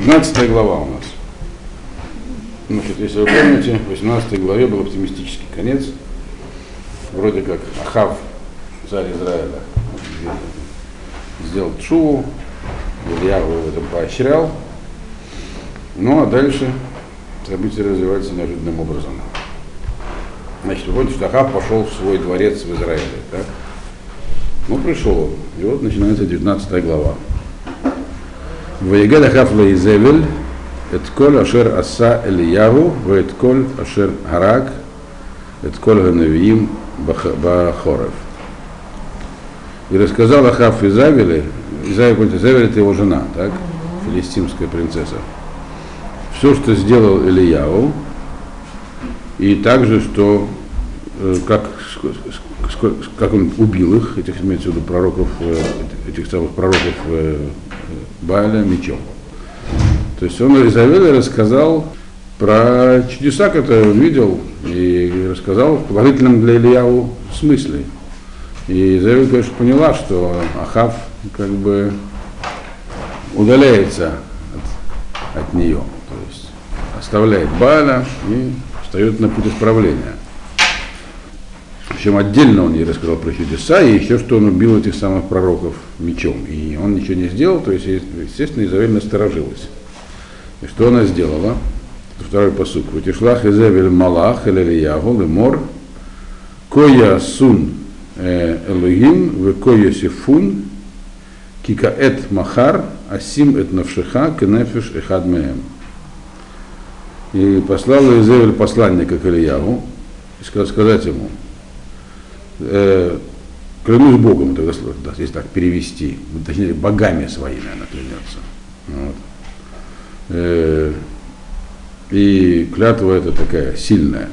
19 глава у нас. Значит, если вы помните, в 18 главе был оптимистический конец. Вроде как Ахав, царь Израиля, сделал Чуву, Илья его в этом поощрял. Ну а дальше события развиваются неожиданным образом. Значит, вы помните, что Ахав пошел в свой дворец в Израиле, так? Ну, пришел он. И вот начинается 19 глава. Ваегеда хафла изевель, этколь ашер аса элиягу, ваэтколь ашер харак, этколь ганавиим бахорев. И рассказал Ахав Изавеле, Изавель, Изавель это его жена, так? Филистимская принцесса. Все, что сделал Ильяу, и также, что э, как, как он убил их, этих, имеется в виду пророков, э, этих самых пророков э, Баля мечом. То есть он Изавеле рассказал про чудеса, которые он видел, и рассказал в положительном для Ильяу смысле. И Изавель, конечно, поняла, что Ахав как бы удаляется от, от нее, то есть оставляет Баля и встает на путь исправления. Причем отдельно он ей рассказал про чудеса, и еще что он убил этих самых пророков мечом. И он ничего не сделал, то есть, естественно, Изавель насторожилась. И что она сделала? Второй посук. Ватишлах Изавель Малах Элелиягу Лемор Коя Сун Элогим Векоя Сифун Кикаэт Махар Асим Эт Навшиха Кенефиш Эхад Меем. И послала Изавель посланника к Ильягу, и сказать ему, э, клянусь Богом, тогда, если так перевести, точнее, богами своими она клянется. Вот. Э, и клятва эта такая сильная,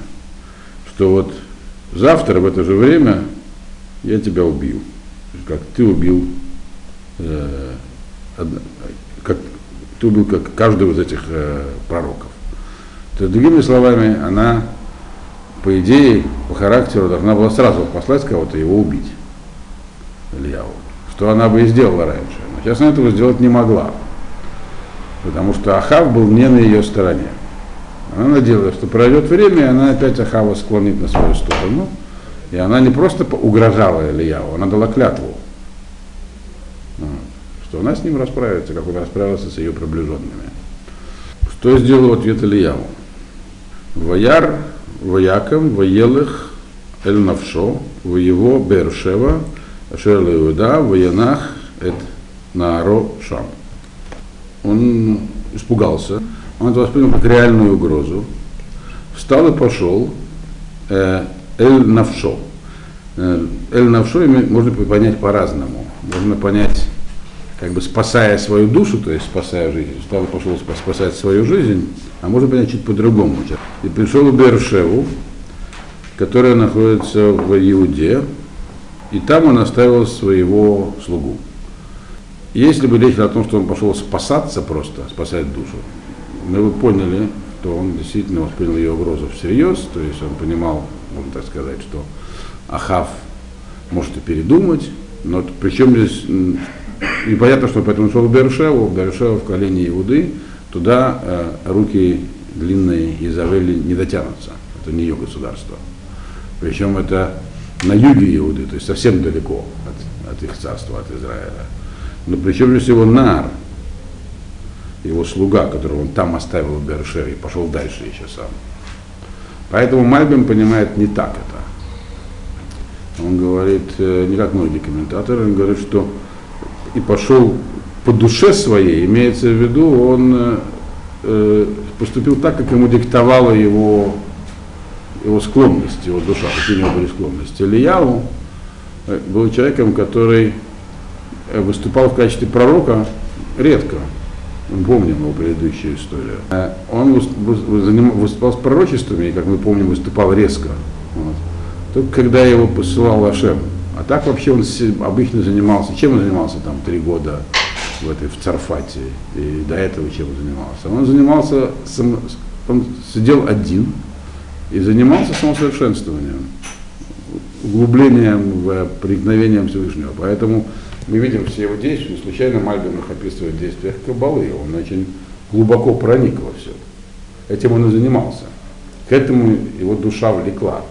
что вот завтра в это же время я тебя убью, как ты убил, э, как ты убил как каждого из этих э, пророков. То есть, другими словами, она по идее, по характеру должна была сразу послать кого-то его убить. Ильяву. Что она бы и сделала раньше. Но сейчас она этого сделать не могла. Потому что Ахав был не на ее стороне. Она надеялась, что пройдет время, и она опять Ахава склонит на свою сторону. И она не просто угрожала Ильяву, она дала клятву. Что она с ним расправится, как он расправился с ее приближенными. Что сделал в ответ Ильяву? Ваяр Вояком, воелых, эль навшо, в его Бершева, Ашер Иуда, военах, эт Нааро Шам. Он испугался, он это воспринял как реальную угрозу, встал и пошел, э, эль навшо. Э, эль навшо можно понять по-разному. Можно понять, как бы спасая свою душу, то есть спасая жизнь, стал и пошел спасать свою жизнь, а можно понять чуть по-другому. И пришел в Бершеву, которая находится в Иуде, и там он оставил своего слугу. Если бы речь о том, что он пошел спасаться просто, спасать душу, мы бы поняли, что он действительно воспринял ее угрозу всерьез, то есть он понимал, можно так сказать, что Ахав может и передумать, но причем здесь, и понятно, что поэтому шел в Бершеву, Бершева в колене Иуды, туда э, руки длинные Изавели не дотянутся. Это не ее государство. Причем это на юге Иуды, то есть совсем далеко от, от их царства, от Израиля. Но причем здесь его Нар, его слуга, которого он там оставил в Бершеве, и пошел дальше еще сам. Поэтому Мальбин понимает не так это. Он говорит, э, не как многие комментаторы, он говорит, что и пошел по душе своей, имеется в виду, он э, поступил так, как ему диктовала его, его склонность, его душа, какие у него были склонности. Ильяу был человеком, который э, выступал в качестве пророка редко. Мы помним его предыдущую историю. Э, он выступал с пророчествами, и, как мы помним, выступал резко. Вот. Только когда его посылал Ашем. А так вообще он обычно занимался, чем он занимался там три года в этой в Царфате и до этого чем он занимался. Он занимался, сам, он сидел один и занимался самосовершенствованием, углублением в проникновением Всевышнего. Поэтому мы видим все его действия, не случайно Мальбин их описывает в действиях Кабалы. Он очень глубоко проник во все. Этим он и занимался. К этому его душа влекла.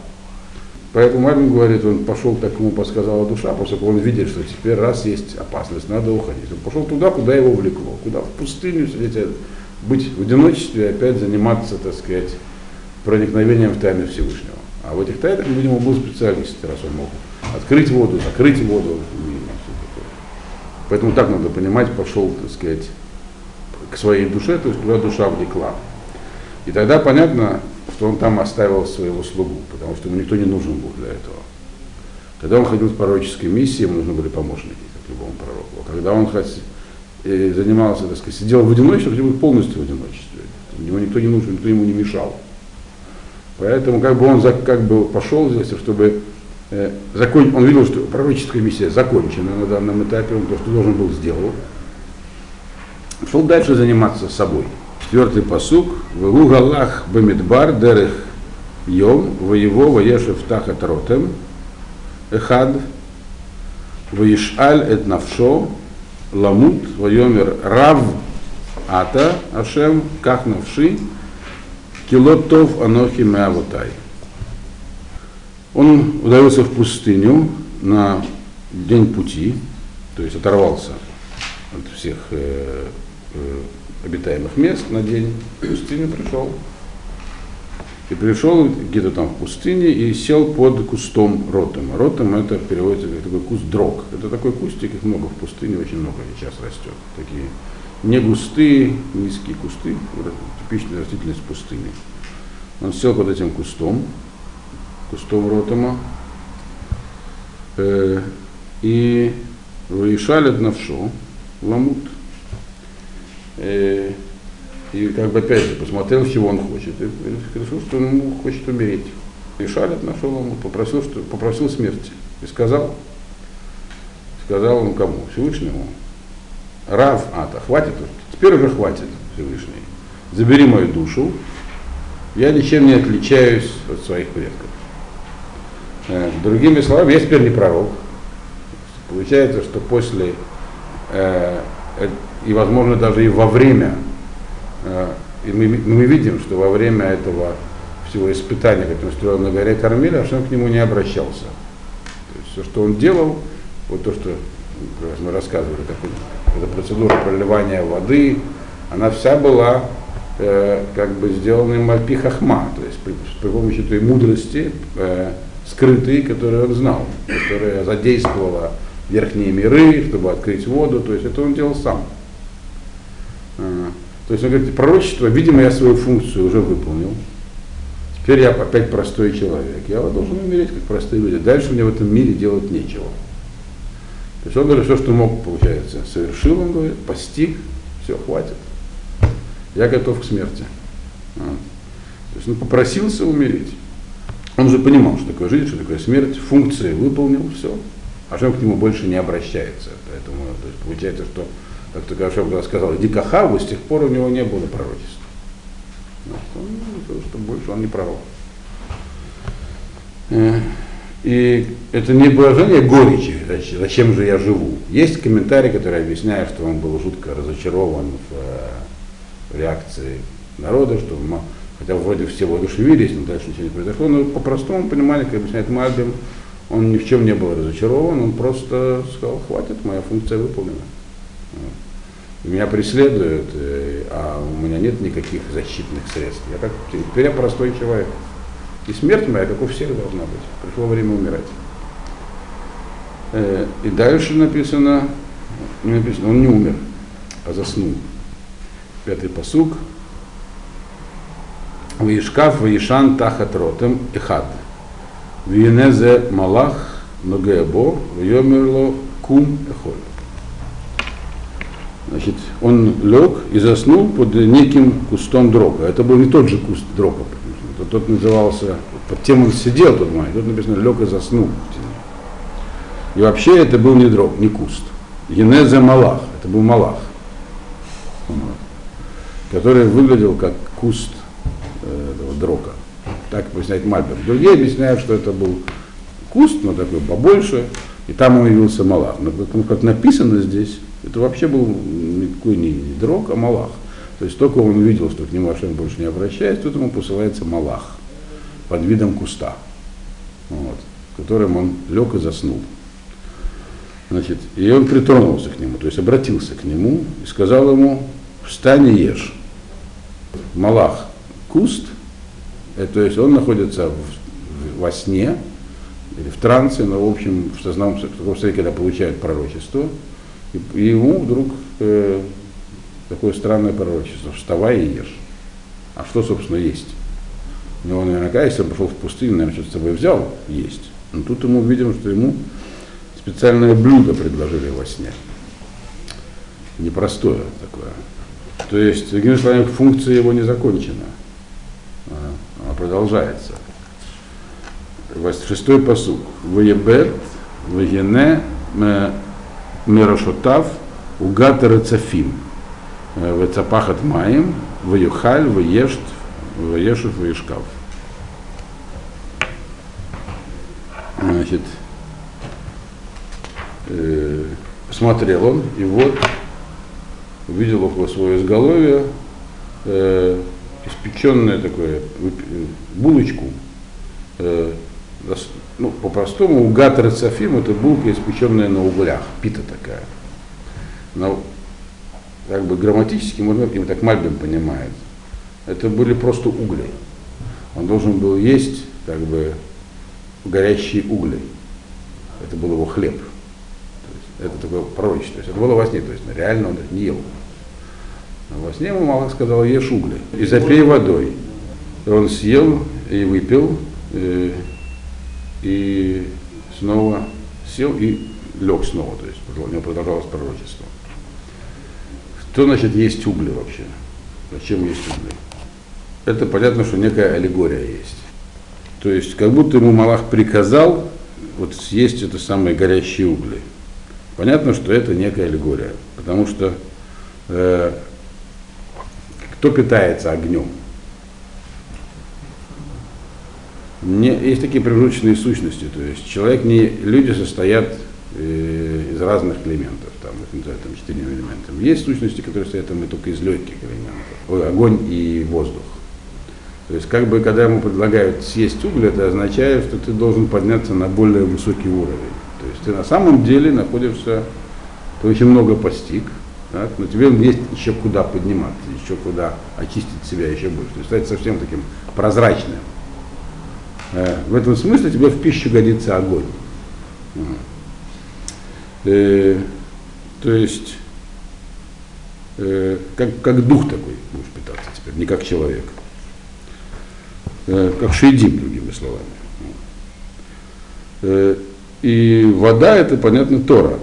Поэтому Мальбин говорит, он пошел, так ему подсказала душа, поскольку он видит, что теперь раз есть опасность, надо уходить. Он пошел туда, куда его влекло, куда в пустыню быть в одиночестве и опять заниматься, так сказать, проникновением в тайны Всевышнего. А в этих тайнах, видимо, был специалист, раз он мог открыть воду, закрыть воду. Поэтому так надо понимать, пошел, так сказать, к своей душе, то есть куда душа влекла. И тогда понятно, что он там оставил своего слугу, потому что ему никто не нужен был для этого. Когда он ходил в пророческой миссии, ему нужны были помощники, как любому пророку. А когда он э, занимался, так сказать, сидел в одиночестве, хотел полностью в одиночестве. Ему никто не нужен, никто ему не мешал. Поэтому как бы он как бы пошел здесь, чтобы э, закон, он видел, что пророческая миссия закончена на данном этапе, он то, что должен был, сделал. Шел дальше заниматься собой. Четвертый посук. Вегу галах бамидбар дерех йом, воево воешев тахат ротем, эхад, воишаль эт навшо, ламут, воемер рав ата, ашем, как навши, Килотов Анохи Меавутай. Он удалился в пустыню на день пути, то есть оторвался от всех э, э, обитаемых мест на день, в пустыню пришел. И пришел где-то там в пустыне и сел под кустом ротом. Ротом это переводится как такой куст дрог. Это такой кустик, их много в пустыне, очень много сейчас растет. Такие не густые, низкие кусты, типичная растительность пустыни. Он сел под этим кустом, кустом ротома, э, и выишалят навшо, ламут. Э, и как бы опять же посмотрел, чего он хочет. И решил, что он хочет умереть. И шалит нашел ему, попросил, что, попросил смерти. И сказал, сказал он кому? Всевышнему. Рав Ата, хватит уже, теперь уже хватит Всевышний. Забери мою душу, я ничем не отличаюсь от своих предков. Э, другими словами, я теперь не пророк. Получается, что после, э, э, и возможно даже и во время, и мы, мы видим, что во время этого всего испытания, которое устроил на горе Кармеля, он к нему не обращался. То есть все, что он делал, вот то, что мы рассказывали, как эта процедура проливания воды, она вся была э, как бы сделана им альпи хахма, то есть при, при помощи той мудрости, э, скрытой, которую он знал, которая задействовала верхние миры, чтобы открыть воду, то есть это он делал сам. Э, то есть он говорит, пророчество, видимо, я свою функцию уже выполнил. Теперь я опять простой человек. Я должен умереть, как простые люди. Дальше мне в этом мире делать нечего. То есть он говорит, все, что мог, получается, совершил, он говорит, постиг, все, хватит. Я готов к смерти. А. То есть он попросился умереть. Он уже понимал, что такое жизнь, что такое смерть, функции выполнил, все. Ашем к нему больше не обращается. Поэтому то есть, получается, что, как только Ашем сказал, иди к Ахаву, с тех пор у него не было пророчества. Он, что больше он не пророк. Э, и это не выражение горечи, зачем же я живу. Есть комментарий, который объясняет, что он был жутко разочарован в э, реакции народа, что хотя вроде все воодушевились, но дальше ничего не произошло. Но по простому пониманию, как объясняет Мальбим, он ни в чем не был разочарован, он просто сказал, хватит, моя функция выполнена. Меня преследуют, э, а у меня нет никаких защитных средств. Я как, теперь я простой человек. И смерть моя, как у всех, должна быть. Пришло время умирать. Э, и дальше написано, написано, он не умер, а заснул. Пятый посук. Ваишкав Ваишан Тахат Ротем Ихад. Виенезе Малах Ногеабо Вьомерло Кум Эхоль. Значит, он лег и заснул под неким кустом дрока. Это был не тот же куст дрока, то тот назывался, под тем он сидел, тут май, тут написано лег и заснул. И вообще это был не дрог, не куст. Енезе Малах, это был Малах, который выглядел как куст э, этого дрока. Так объясняет Мальбер. Другие объясняют, что это был куст, но такой побольше, и там он явился Малах. Но как написано здесь, это вообще был никакой не дрог, а Малах. То есть только он увидел, что к нему Ашем больше не обращается, тут ему посылается Малах под видом куста, вот, которым он лег и заснул. Значит, и он притронулся к нему, то есть обратился к нему и сказал ему, встань и ешь. Малах, куст, это, то есть он находится в, во сне или в трансе, но в общем в сознании, в таком состоянии, когда получает пророчество, и, и ему вдруг э, такое странное пророчество, вставай и ешь. А что, собственно, есть? У него наверняка, если он пошел в пустыню, наверное, что-то с собой взял есть. Но тут ему видим, что ему специальное блюдо предложили во сне. Непростое такое. То есть, другими словами, функция его не закончена. Она продолжается. Шестой посуд. Воебет, воене, мерашотав, угата рецафим. Вецапахат маем, воюхаль, воешт, воешев, воешкав. Значит, э, смотрел он, и вот увидел около своего изголовья э, испеченное такое булочку, э, ну, по-простому, угат рецафим это булка, испеченная на углях, пита такая. Но как бы грамматически, можно как так Мальбин понимает, это были просто угли. Он должен был есть как бы горящие угли. Это был его хлеб. Это такое пророчество. То есть это было во сне, то есть реально он их не ел. Во сне ему Малах сказал, ешь угли и запей водой. Он съел и выпил, и, э, и снова сел и лег снова, то есть у него продолжалось пророчество. Что значит есть угли вообще? Зачем есть угли? Это понятно, что некая аллегория есть. То есть как будто ему Малах приказал вот съесть это самые горящие угли. Понятно, что это некая аллегория, потому что э, кто питается огнем? Не, есть такие промежуточные сущности, то есть человек не, люди состоят э, из разных элементов, там, их называют там четырьмя элементами. Есть сущности, которые состоят там, только из легких элементов, Ой, огонь и воздух. То есть, как бы, когда ему предлагают съесть уголь, это означает, что ты должен подняться на более высокий уровень. То есть ты на самом деле находишься, ты очень много постиг, так, но тебе есть еще куда подниматься, еще куда очистить себя еще больше. То есть стать совсем таким прозрачным. Э, в этом смысле тебе в пищу годится огонь. Э, то есть э, как, как дух такой будешь питаться теперь, не как человек. Как шейдим, другими словами. И вода это, понятно, Тора.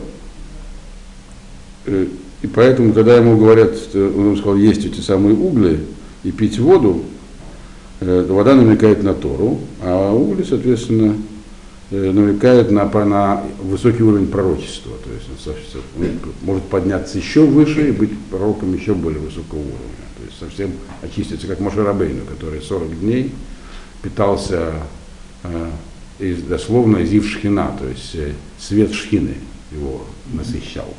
Э, и поэтому, когда ему говорят, он сказал есть эти самые угли и пить воду, вода намекает на Тору, а угли, соответственно, намекает на, на высокий уровень пророчества. То есть он может подняться еще выше и быть пророком еще более высокого уровня. То есть совсем очиститься, как Машарабейну, который 40 дней питался из, дословно из Ившхина, то есть э, свет шхины его насыщал.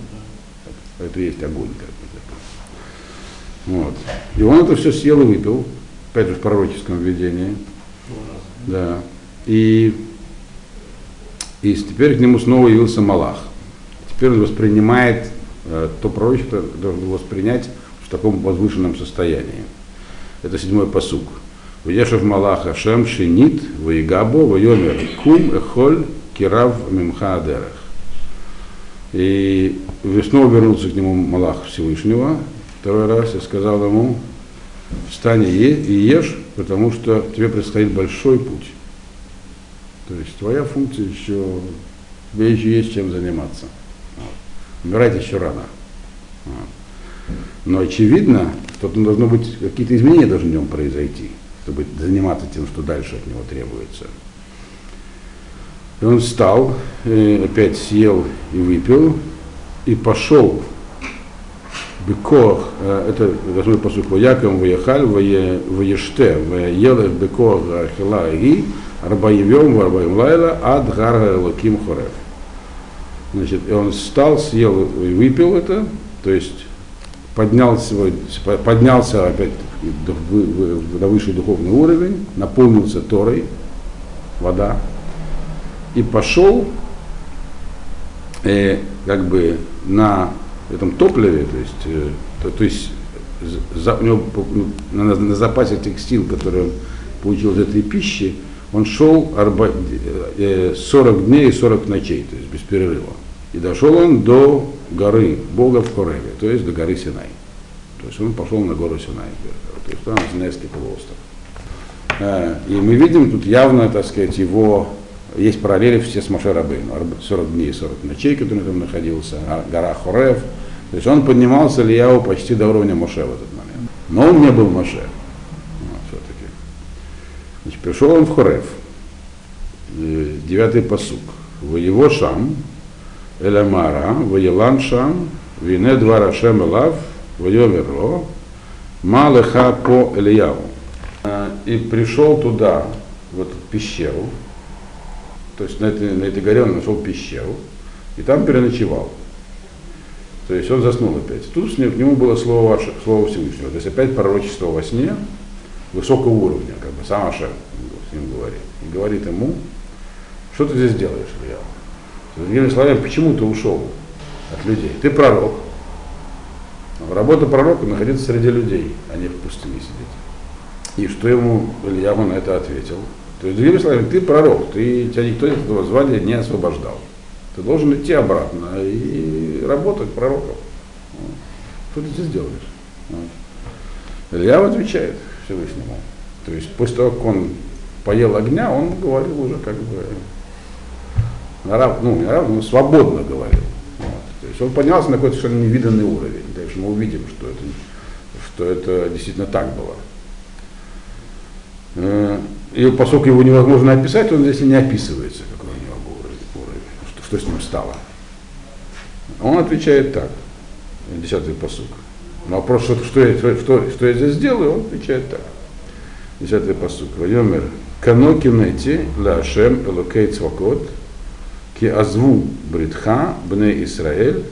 Это есть огонь. Как бы. Вот. И он это все съел и выпил, опять же в пророческом видении. Да. И, и теперь к нему снова явился Малах. Теперь он воспринимает э, то пророчество, должен воспринять в таком возвышенном состоянии. Это седьмой посуг. Вешев Малаха Шем Шинит, Ваигабо, Вайомер, Кум, Эхоль, Кирав, Мимха Адерах. И снова вернулся к нему Малах Всевышнего, второй раз, и сказал ему, встань и ешь, потому что тебе предстоит большой путь. То есть твоя функция еще, тебе еще есть чем заниматься. Умирать еще рано. Но очевидно, что должно быть, какие-то изменения должны в нем произойти чтобы заниматься тем, что дальше от него требуется. И он встал, и опять съел и выпил, и пошел. Бекох, э, это восьмой посуд, вояком воехаль, воеште, воелев бекох ахила ги, арбаевем, варбаем лайла, ад гарга лаким Значит, и он встал, съел и выпил это, то есть поднял свой, поднялся опять на высший духовный уровень, наполнился Торой, вода, и пошел э, как бы на этом топливе, то есть, э, то, то есть за, у него на, на запасе текстил, который он получил из этой пищи, он шел 40 э, дней и 40 ночей, то есть без перерыва. И дошел он до горы Бога в Хореве, то есть до горы Синай. То есть он пошел на гору Синай, то есть там Синайский полуостров. Э, и мы видим тут явно, так сказать, его, есть параллели все с Моше Рабейну, 40 дней и 40 ночей, который там находился, а гора Хорев. То есть он поднимался Ильяу почти до уровня Моше в этот момент. Но он не был Моше. Вот, все-таки. Значит, пришел он в Хорев, девятый посук. В его шам, Элямара, Ваелан Шам, Вине два Рашем Элав, Вайоверо, Малеха по Ильяву. И пришел туда, в эту пещеру, то есть на этой, на этой горе он нашел пещеру, и там переночевал. То есть он заснул опять. Тут к нему было слово, слово Всевышнего. То есть опять пророчество во сне высокого уровня, как бы сам Ашем с ним говорит. И говорит ему, что ты здесь делаешь, Илья? Другими словами, почему ты ушел от людей? Ты пророк. Работа пророка находиться среди людей, а не в пустыне сидеть. И что ему Ильяма на это ответил? То есть, другими словами, ты пророк, ты, тебя никто из этого звания не освобождал. Ты должен идти обратно и работать пророком. Что ты здесь делаешь? Вот. Илья отвечает Всевышнему. То есть после того, как он поел огня, он говорил уже как бы ну, ну, свободно говорил. Вот. То есть он поднялся на какой-то совершенно невиданный уровень. Дальше мы увидим, что это, что это действительно так было. И поскольку его невозможно описать, он здесь и не описывается, какой у него был уровень, что, что с ним стало. Он отвечает так, десятый посук. На вопрос, что, что, я, что, что я здесь делаю, он отвечает так. Десятый посук. Вайомер кано кинети ла ашем элокей цвакот ки азву бритха бне Исраэль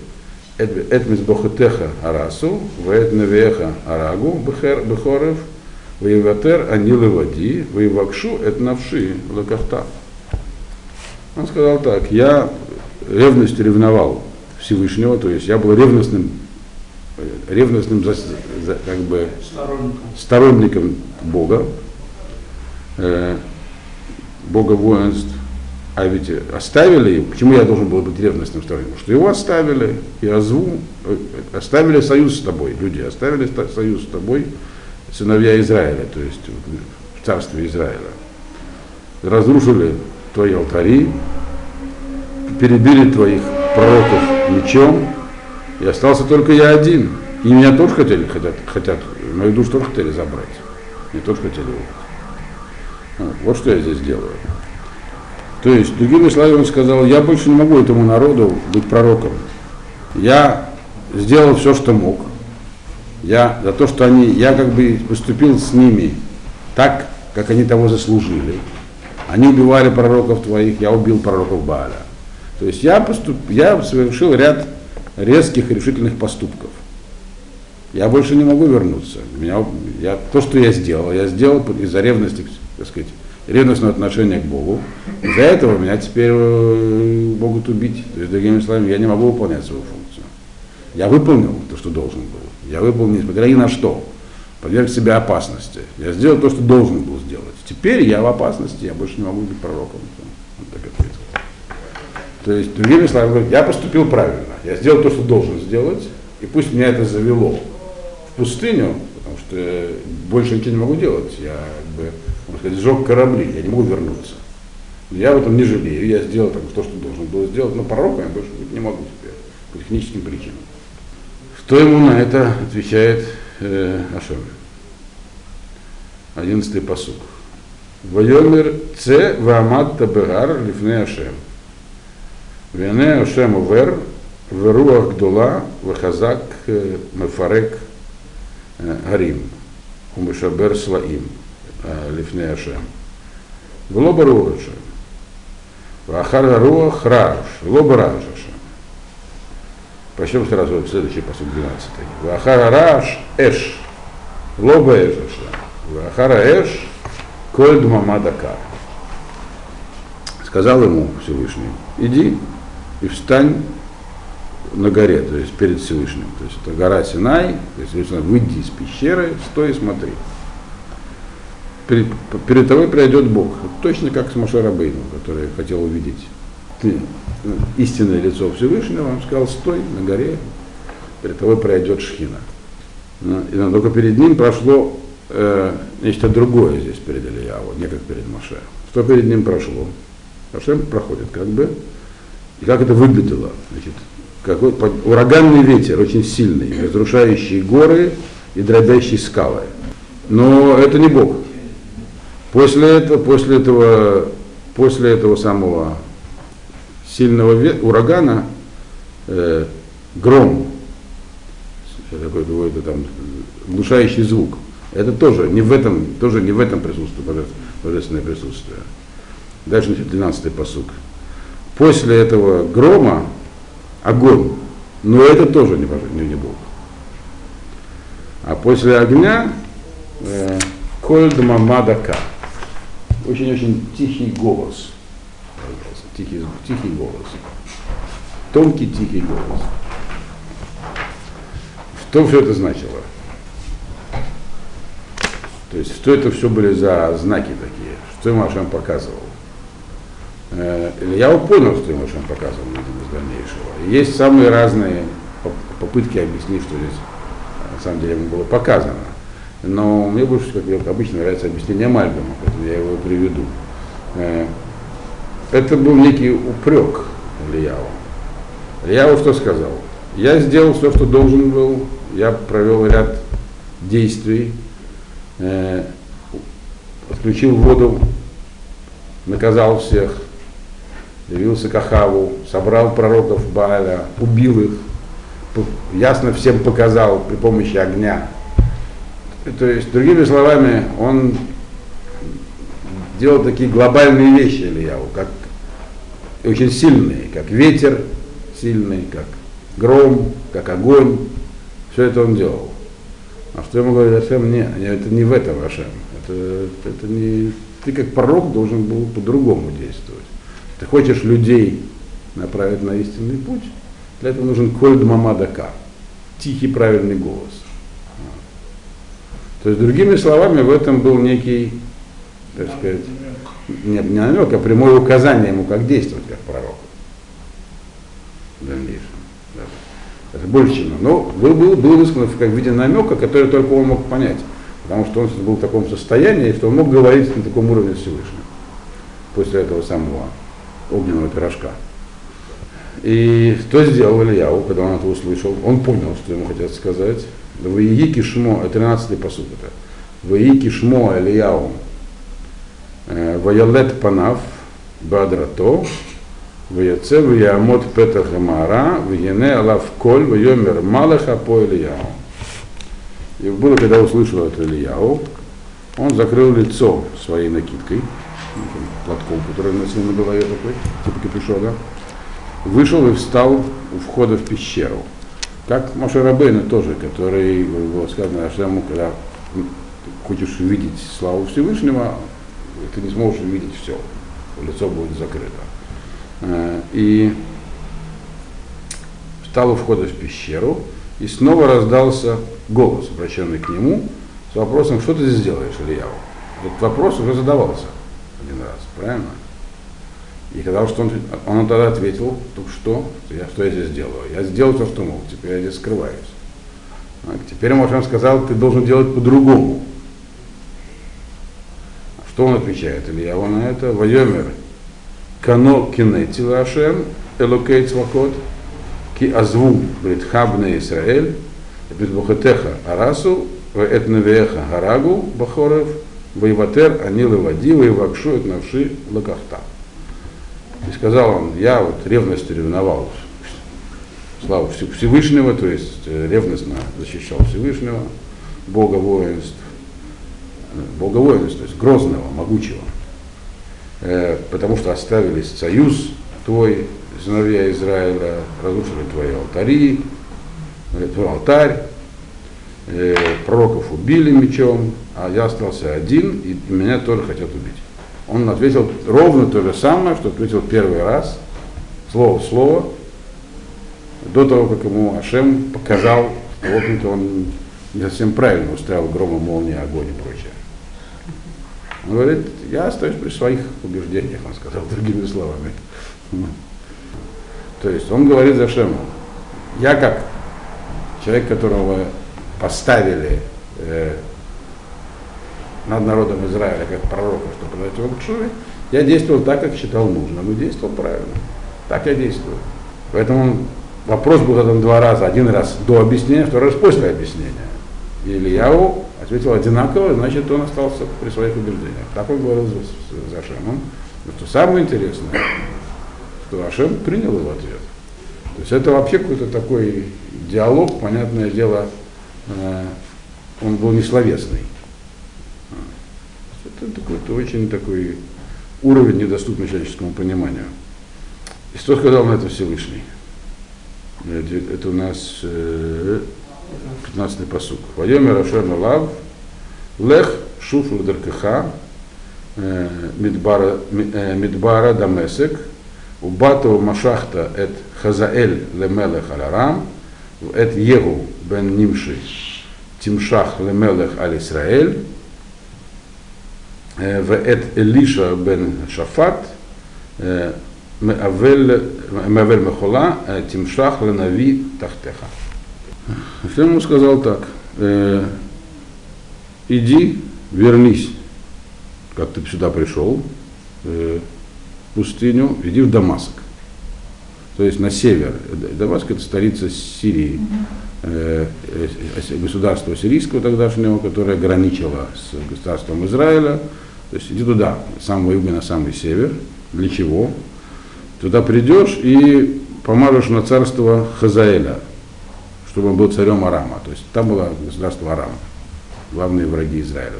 эт мизбохотеха арасу вэт невеха арагу бехорев воеватер анилы води воевакшу эт навши лакахта. Он сказал так, я ревностью ревновал Всевышнего, то есть я был ревностным, ревностным за, за, как бы сторонником, сторонником Бога, э, Бога воинств, а ведь оставили, почему я должен был быть ревностным сторонником? Что его оставили, и Азву, э, оставили союз с тобой, люди оставили союз с тобой, сыновья Израиля, то есть в царстве Израиля. Разрушили твои алтари, перебили твоих пророков мечом, и остался только я один. И меня тоже хотели, хотят, хотят мою душу тоже хотели забрать. Меня тоже хотели. Вот, вот что я здесь делаю. То есть, другими словами, он сказал, я больше не могу этому народу быть пророком. Я сделал все, что мог. Я за то, что они, я как бы поступил с ними так, как они того заслужили. Они убивали пророков твоих, я убил пророков Бааля. То есть я, поступ, я совершил ряд резких решительных поступков. Я больше не могу вернуться. Меня, я, то, что я сделал, я сделал из-за ревности, так сказать, ревностного отношения к Богу. Из-за этого меня теперь э, могут убить. То есть, другими словами, я не могу выполнять свою функцию. Я выполнил то, что должен был. Я выполнил, несмотря ни на что. Подверг себя опасности. Я сделал то, что должен был сделать. Теперь я в опасности, я больше не могу быть пророком. Вот так ответил. То есть, другими словами, я поступил правильно. Я сделал то, что должен сделать, и пусть меня это завело в пустыню, потому что больше ничего не могу делать. Я, как бы, можно сказать, сжег корабли, я не могу вернуться. Но я в этом не жалею, я сделал так, то, что должен был сделать, но пророком я больше быть не могу теперь, по техническим причинам. Что ему на это отвечает э, Ашем? Одиннадцатый посук. Вайомер це ваамат табегар лифне Ашем. Вене Ашем увер, веруах гдола, вахазак мефарек гарим. Умешабер слаим лифне Ашем. Вло барур Ашем. Вахар руах раш, вло баража. Прочтем сразу следующий посуд 12. Вахара раш эш. Лоба эш. Вахара эш. Коль дмамадакар. Сказал ему Всевышний, иди и встань на горе, то есть перед Всевышним. То есть это гора Синай, то есть Всевышний, выйди из пещеры, стой и смотри. Перед, перед тобой пройдет Бог. Точно как с Машарабейном, который хотел увидеть ты, ну, истинное лицо Всевышнего, он сказал, стой на горе, перед тобой пройдет Шхина. Но, и, только перед ним прошло э, нечто другое здесь перед Ильяву, не как перед Маше. Что перед ним прошло? Маше проходит как бы. И как это выглядело? Значит, какой ураганный ветер, очень сильный, разрушающий горы и дробящий скалы. Но это не Бог. После этого, после этого, после этого самого сильного урагана э, гром, такой какой-то там глушающий звук. Это тоже не в этом, тоже не в этом присутствует божественное присутствие. Дальше значит, 12 посук. После этого грома огонь, но это тоже не, не, не Бог. А после огня э, коль дамамадака. Очень-очень тихий голос тихий, тихий голос. Тонкий тихий голос. Что все это значило? То есть, что это все были за знаки такие? Что ему Ашем показывал? Э, я понял, что ему Ашем показывал из дальнейшего. есть самые разные попытки объяснить, что здесь на самом деле ему было показано. Но мне больше, как обычно, нравится объяснение Мальбима, поэтому я его приведу. Это был некий упрек Ильяву. Ильяву что сказал? Я сделал все, что должен был, я провел ряд действий, э, отключил воду, наказал всех, явился к Ахаву, собрал пророков Бааля, убил их, ясно всем показал при помощи огня. То есть, другими словами, он делал такие глобальные вещи Ильяву, как очень сильные, как ветер сильный, как гром, как огонь. Все это он делал. А что ему говорит Ашем? Не, это не в этом Ашем. Это, это не, ты как пророк должен был по-другому действовать. Ты хочешь людей направить на истинный путь, для этого нужен кольд мамадака, тихий правильный голос. То есть, другими словами, в этом был некий так сказать, не, не намек, а прямое указание ему, как действовать как пророк в дальнейшем. Да. Это больше, чем но был, был, был высказан в виде намека, который только он мог понять, потому что он был в таком состоянии, что он мог говорить на таком уровне Всевышнего после этого самого огненного пирожка. И что сделал Ильяу, когда он это услышал? Он понял, что ему хотят сказать. Воии кишмо, это 13-й посуд это. Воии кишмо Ильяу Ваялет панав бадрато, Ваяце ваямот петах амара, Ваяне алав коль, Вайомер малаха по Ильяу. И было, когда услышал это Ильяу, он закрыл лицо своей накидкой, платком, который носил на голове такой, типа капюшона, вышел и встал у входа в пещеру. Как Маша Рабейна тоже, который, было сказано, что ему, когда хочешь увидеть славу Всевышнего, ты не сможешь увидеть все, лицо будет закрыто. Э, и встал у входа в пещеру, и снова раздался голос, обращенный к нему, с вопросом, что ты здесь делаешь, Ильяу? Этот вопрос уже задавался один раз, правильно? И когда что он, он тогда ответил, только что, я, что я здесь делаю? Я сделал то, что мог, теперь я здесь скрываюсь. А теперь Моше сказал, ты должен делать по-другому. Что он отвечает? Илья он на это. Вайомер кано кинети лашем элокей цвакот ки азву бритхабне Исраэль бухатеха арасу этнавеха гарагу бахорев воеватер анилы води воевакшу навши лакахта. И сказал он, я вот ревностью ревновал славу Всевышнего, то есть э, ревностно защищал Всевышнего, Бога воинств, Бога воинств, то есть грозного, могучего, э, потому что оставили союз твой сыновья Израиля разрушили твои алтари, э, твой алтарь, э, пророков убили мечом, а я остался один, и меня тоже хотят убить. Он ответил ровно то же самое, что ответил первый раз, слово в слово, до того, как ему Ашем показал, что, в общем-то, он не совсем правильно устраивал грома, молнии, огонь. Он говорит, я остаюсь при своих убеждениях, он сказал другими словами. То есть он говорит за Шема, я как человек, которого поставили э, над народом Израиля как пророка, чтобы подать его к Шуве, я действовал так, как считал нужным, и действовал правильно. Так я действую. Поэтому вопрос был задан два раза. Один раз до объяснения, второй раз после объяснения. И Ильяу ответил одинаково, значит, он остался при своих убеждениях. Так он говорил за, за Шемом. Но что самое интересное, что Ашем принял его ответ. То есть это вообще какой-то такой диалог, понятное дело, э, он был не словесный. Это такой-то очень такой уровень недоступный человеческому пониманию. И что сказал на это Всевышний? Это, это у нас э, 15-й посук. Вайоме Рашем Лав, Лех Шуф Ладаркаха, э, э, Мидбара Дамесек, Убату Машахта эт Хазаэль Лемелех Аларам, эт Егу бен Нимши Тимшах Лемелех Аль Исраэль, ואת אלישע בן שפט, מעוול מחולה, תמשך לנביא תחתיך. Всем ему сказал так, э, иди, вернись, как ты сюда пришел, э, в пустыню, иди в Дамаск. То есть на север. Дамаск это столица Сирии, э, э, государства сирийского тогдашнего, которое граничило с государством Израиля. То есть иди туда, самого юга на самый север. Для чего? Туда придешь и помажешь на царство Хазаэля, чтобы он был царем Арама. То есть там было государство Арам, главные враги Израиля.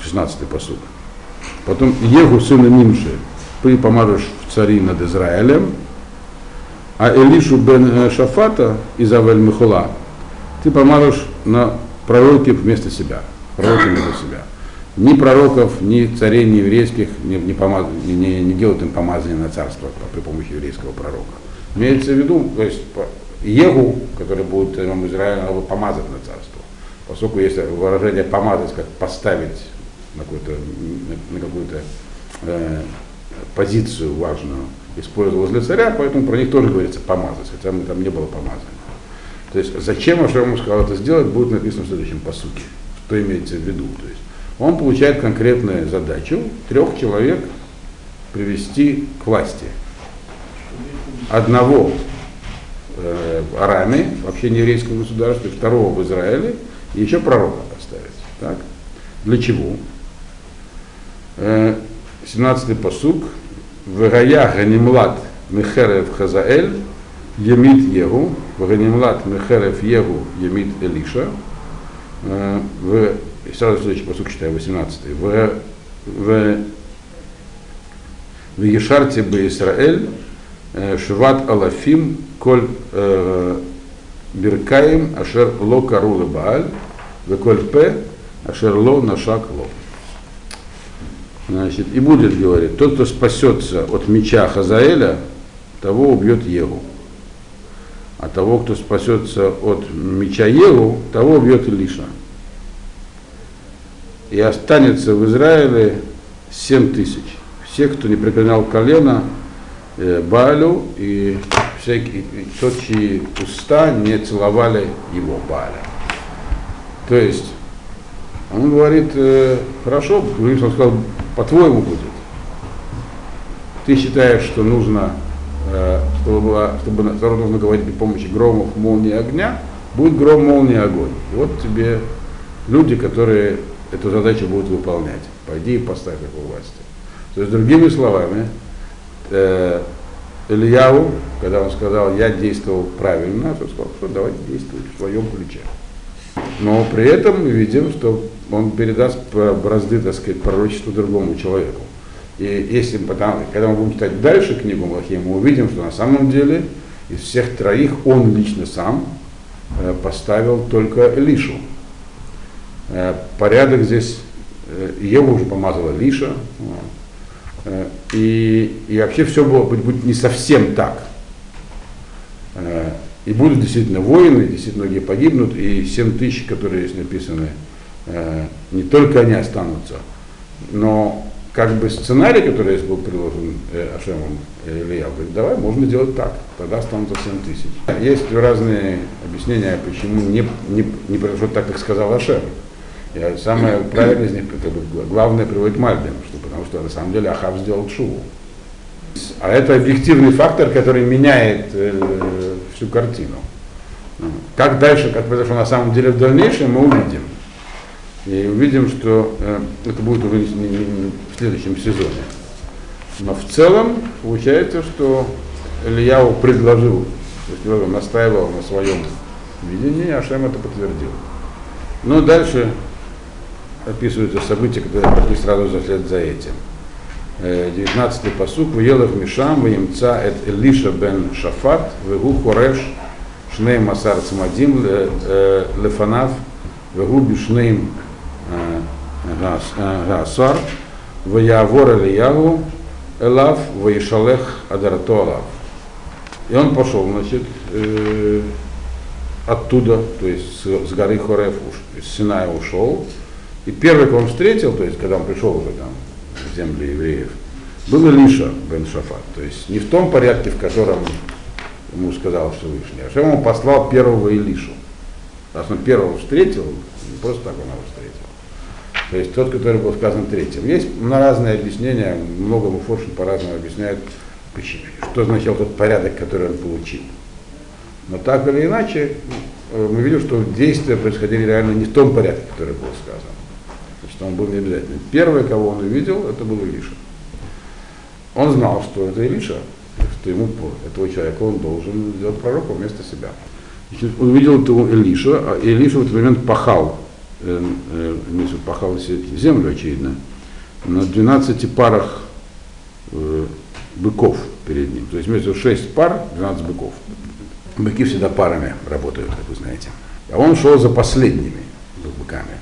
16-й посуд. Потом Егу, сына Нимши, ты помажешь в цари над Израилем, а Элишу бен Шафата из Авель Михула ты помажешь на пророки вместо себя, пророки вместо себя. Ни пророков, ни царей, ни еврейских не, не, помаз... не, не, не делают им помазание на царство при помощи еврейского пророка. Имеется в виду, то есть Егу, который будет царем Израиля, надо помазать на царство. Поскольку есть выражение помазать, как поставить на какую-то, на, какую-то э, позицию важную, использовалось для царя, поэтому про них тоже говорится помазать, хотя там не было помазания. То есть зачем Ашем сказал это сделать, будет написано в следующем посуке. Что имеется в виду. То есть он получает конкретную задачу трех человек привести к власти. Одного э, Араме, вообще не еврейского государства, второго в Израиле, и еще пророка поставить. Так? Для чего? Э, 17-й посук. Вегая ганимлад мехерев хазаэль, емит егу, вганимлад мехерев егу, емит элиша. Э, в сразу следующий посук читаю, 18 в, в, в Ешарте бы Исраэль, э, Шват Алафим, Коль э, Биркаем, Ашер Ло Карула Бааль, в Коль П, Ашер Ло Нашак Ло. Значит, и будет говорить, тот, кто спасется от меча Хазаэля, того убьет Егу. А того, кто спасется от меча Егу, того убьет Илиша и останется в Израиле 7 тысяч. Все, кто не преклонял колено э, Баалю, и, всякие, и тот, чьи уста не целовали его Бааля. То есть, он говорит, э, хорошо, он сказал, по-твоему будет. Ты считаешь, что нужно, э, чтобы, было, чтобы нужно говорить при помощи громов, молнии, огня, будет гром, молния, огонь. И вот тебе люди, которые эту задачу будут выполнять. Пойди и поставь их у власти. То есть, другими словами, э, Ильяу, когда он сказал, я действовал правильно, то сказал, что давайте действовать в своем ключе. Но при этом мы видим, что он передаст бразды, так сказать, пророчеству другому человеку. И если потом, когда мы будем читать дальше книгу Малахи, мы увидим, что на самом деле из всех троих он лично сам э, поставил только Лишу. Э, порядок здесь, э, его уже помазала Лиша. Э, и, и вообще все было быть не совсем так. Э, и будут действительно воины, действительно многие погибнут, и 7 тысяч, которые здесь написаны, э, не только они останутся, но как бы сценарий, который здесь был приложен э, Ашемом Илья, говорит, давай, можно сделать так, тогда останутся 7 тысяч. Есть разные объяснения, почему не, не, не произошло так, как сказал Ашем. И самое правильное из них, как бы, главное приводит Мальбин, что, потому что на самом деле Ахав сделал шуву. А это объективный фактор, который меняет э, всю картину. Как дальше, как произошло на самом деле в дальнейшем, мы увидим. И увидим, что э, это будет уже не, не, не в следующем сезоне. Но в целом получается, что Элияу предложил, то есть настаивал на своем видении, а Ашем это подтвердил. Но дальше описываются события, которые пошли сразу вслед за этим. 19-й פסוק, וילך משם, וימצא את אלישע בן שפט, והוא חורש, שנים עשר צמדים, לפניו, והוא בשנים העשר, Ваявор Элиягу, Элав, Ваишалех Адарату Алав. И он пошел, значит, э, оттуда, то есть с горы Хорев, с Синая ушел. И первый, кого он встретил, то есть когда он пришел уже там в землю евреев, был Илиша бен Шафат. То есть не в том порядке, в котором ему сказал Всевышний, а что ему послал первого Илишу. Раз он первого встретил, не просто так он его встретил. То есть тот, который был сказан третьим. Есть на разные объяснения, много муфоршин по-разному объясняют, что означал тот порядок, который он получил. Но так или иначе, э, мы видим, что действия происходили реально не в том порядке, который был сказан. Значит, он был не обязательно. Первый, кого он увидел, это был Илиша. Он знал, что это Илиша, что ему этого человека он должен сделать пророка вместо себя. Значит, он увидел этого Илиша, а Илиша в этот момент пахал э, э, пахал землю, очевидно, на 12 парах э, быков перед ним. То есть вместо 6 пар, 12 быков. Быки всегда парами работают, как вы знаете. А он шел за последними быками.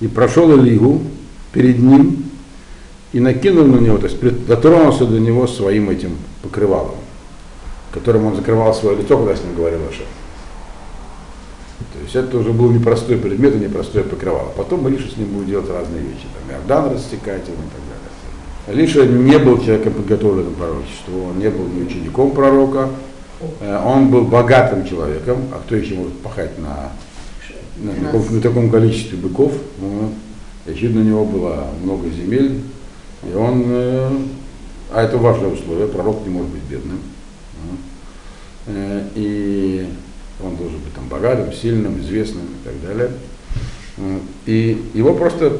И прошел Илигу перед ним и накинул на него, то есть дотронулся до него своим этим покрывалом, которым он закрывал свое лицо, когда с ним говорил Аша. То есть это уже был непростой предмет и непростое покрывало. Потом Илиша с ним будет делать разные вещи, там Иордан рассекать и так далее. Илиша не был человеком подготовленным пророчеству, он не был ни учеником пророка, э, он был богатым человеком, а кто еще может пахать на, на, таком, на таком количестве быков? Ну, очевидно, у него было много земель, и он, э, а это важное условие, пророк не может быть бедным. Э, и он должен быть там богатым, сильным, известным и так далее. И его просто,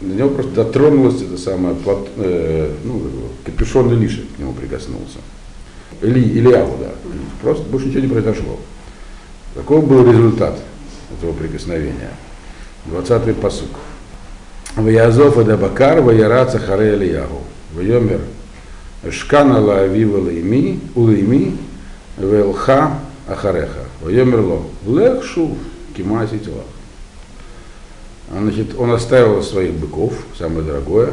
на него просто дотронулась это самое, плат, э, ну, капюшон Илиши к нему прикоснулся. Или, Ильяву, да. Просто больше ничего не произошло. Каков был результат этого прикосновения? 20-й посук. Ваязов это Бакар, Ваяра Цахаре Ильягу. Вайомер Шкана Лаавива Лаими, Улаими, Велха Ахареха. Вайомерло. Лех шув, кимаси тела. Значит, он оставил своих быков, самое дорогое,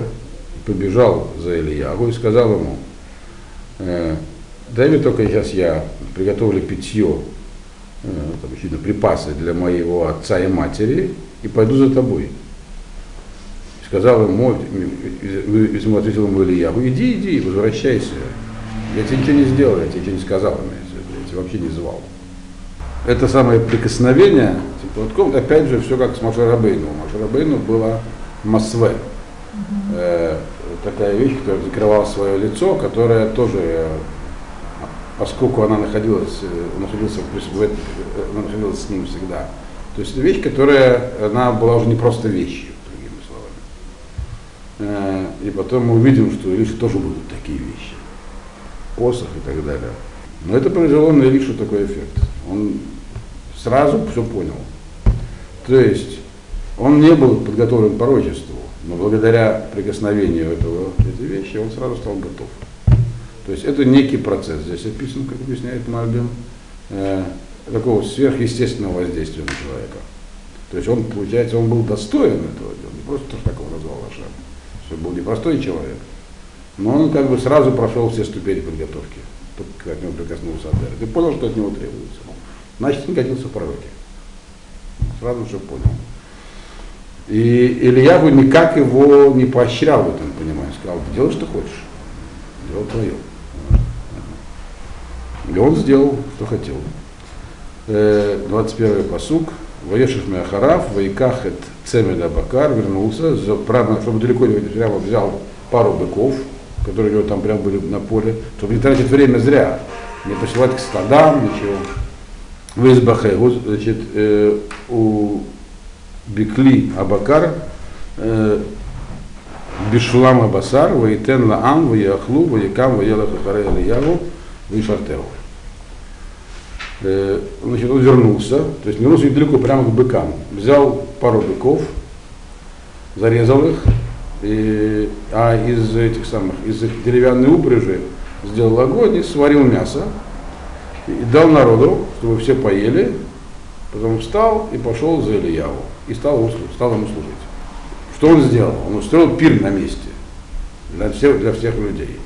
побежал за Ильягу и сказал ему, «Э, дай мне только сейчас я приготовлю питье, там, очевидно, припасы для моего отца и матери, и пойду за тобой. Сказал ему, ему ответил ему Ильягу, иди, иди, возвращайся. Я тебе ничего не сделал, я тебе ничего не сказал, я тебя вообще не звал это самое прикосновение, типа, вот, опять же, все как с Машарабейну. Машарабейну было масве. Э, такая вещь, которая закрывала свое лицо, которая тоже, э, поскольку она находилась, э, находился, в, э, она находилась с ним всегда. То есть вещь, которая, она была уже не просто вещью, другими словами. Э, и потом мы увидим, что у Илиши тоже будут такие вещи. Посох и так далее. Но это произвело на Илишу такой эффект. Он сразу все понял. То есть он не был подготовлен к пророчеству, Но благодаря прикосновению этого, этой вещи он сразу стал готов. То есть это некий процесс. Здесь описан, как объясняет Мальбим, э, такого сверхъестественного воздействия на человека. То есть он, получается, он был достоин этого дела, не просто так он назвал Ашем. Он был непростой человек. Но он как бы сразу прошел все ступени подготовки, только к нему прикоснулся Адер. Ты понял, что от него требуется. Значит, не годился в пророке. Сразу все понял. И Ильяву никак его не поощрял в этом понимании. Сказал, делай, что хочешь. Дело твое. И он сделал, что хотел. 21 посук. Воешев Меахараф, Вайкахет Цемеда Бакар вернулся, правда, чтобы далеко не прямо взял пару быков, которые у него там прям были на поле, чтобы не тратить время зря, не посылать к стадам, ничего. В Избахе, значит, э, у Бекли Абакар, э, Бишулам Абасар, Ваитен Лаам, Ваяхлу, Ваякам, Ваелах Ахаре Алиягу, Вишартеу. Э, значит, он вернулся, то есть вернулся недалеко, прямо к быкам. Взял пару быков, зарезал их, и, а из этих самых, из их деревянной упряжи сделал огонь и сварил мясо, и дал народу, чтобы все поели, потом встал и пошел за Ильяву, и стал, стал ему служить. Что он сделал? Он устроил пир на месте для всех, для всех людей.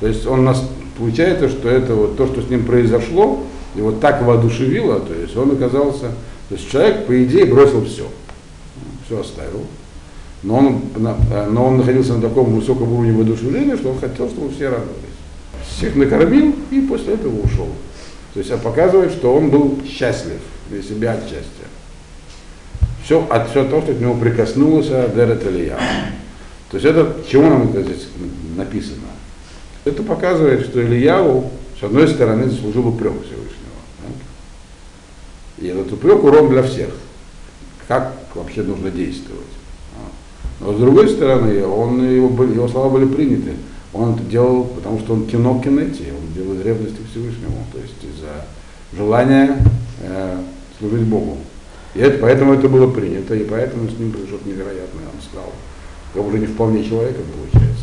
То есть он нас, получается, что это вот то, что с ним произошло, его так воодушевило, то есть он оказался, то есть человек, по идее, бросил все, все оставил, но он, но он находился на таком высоком уровне воодушевления, что он хотел, чтобы все радовались. Всех накормил и после этого ушел. То есть показывает, что он был счастлив для себя от счастья. Все, от все то, что к нему прикоснулось Дерет Илья. То есть это, чего нам это здесь написано? Это показывает, что Ильяу, с одной стороны, заслужил упрек Всевышнего. И этот упрек урон для всех. Как вообще нужно действовать. Но с другой стороны, он, его, его слова были приняты. Он это делал, потому что он кино кинете, он делал из ревности Всевышнему, то есть из-за желания э, служить Богу. И это, поэтому это было принято, и поэтому с ним произошло невероятное, он стал как уже не вполне человеком получается.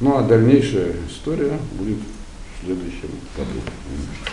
Ну а дальнейшая история будет в следующем году.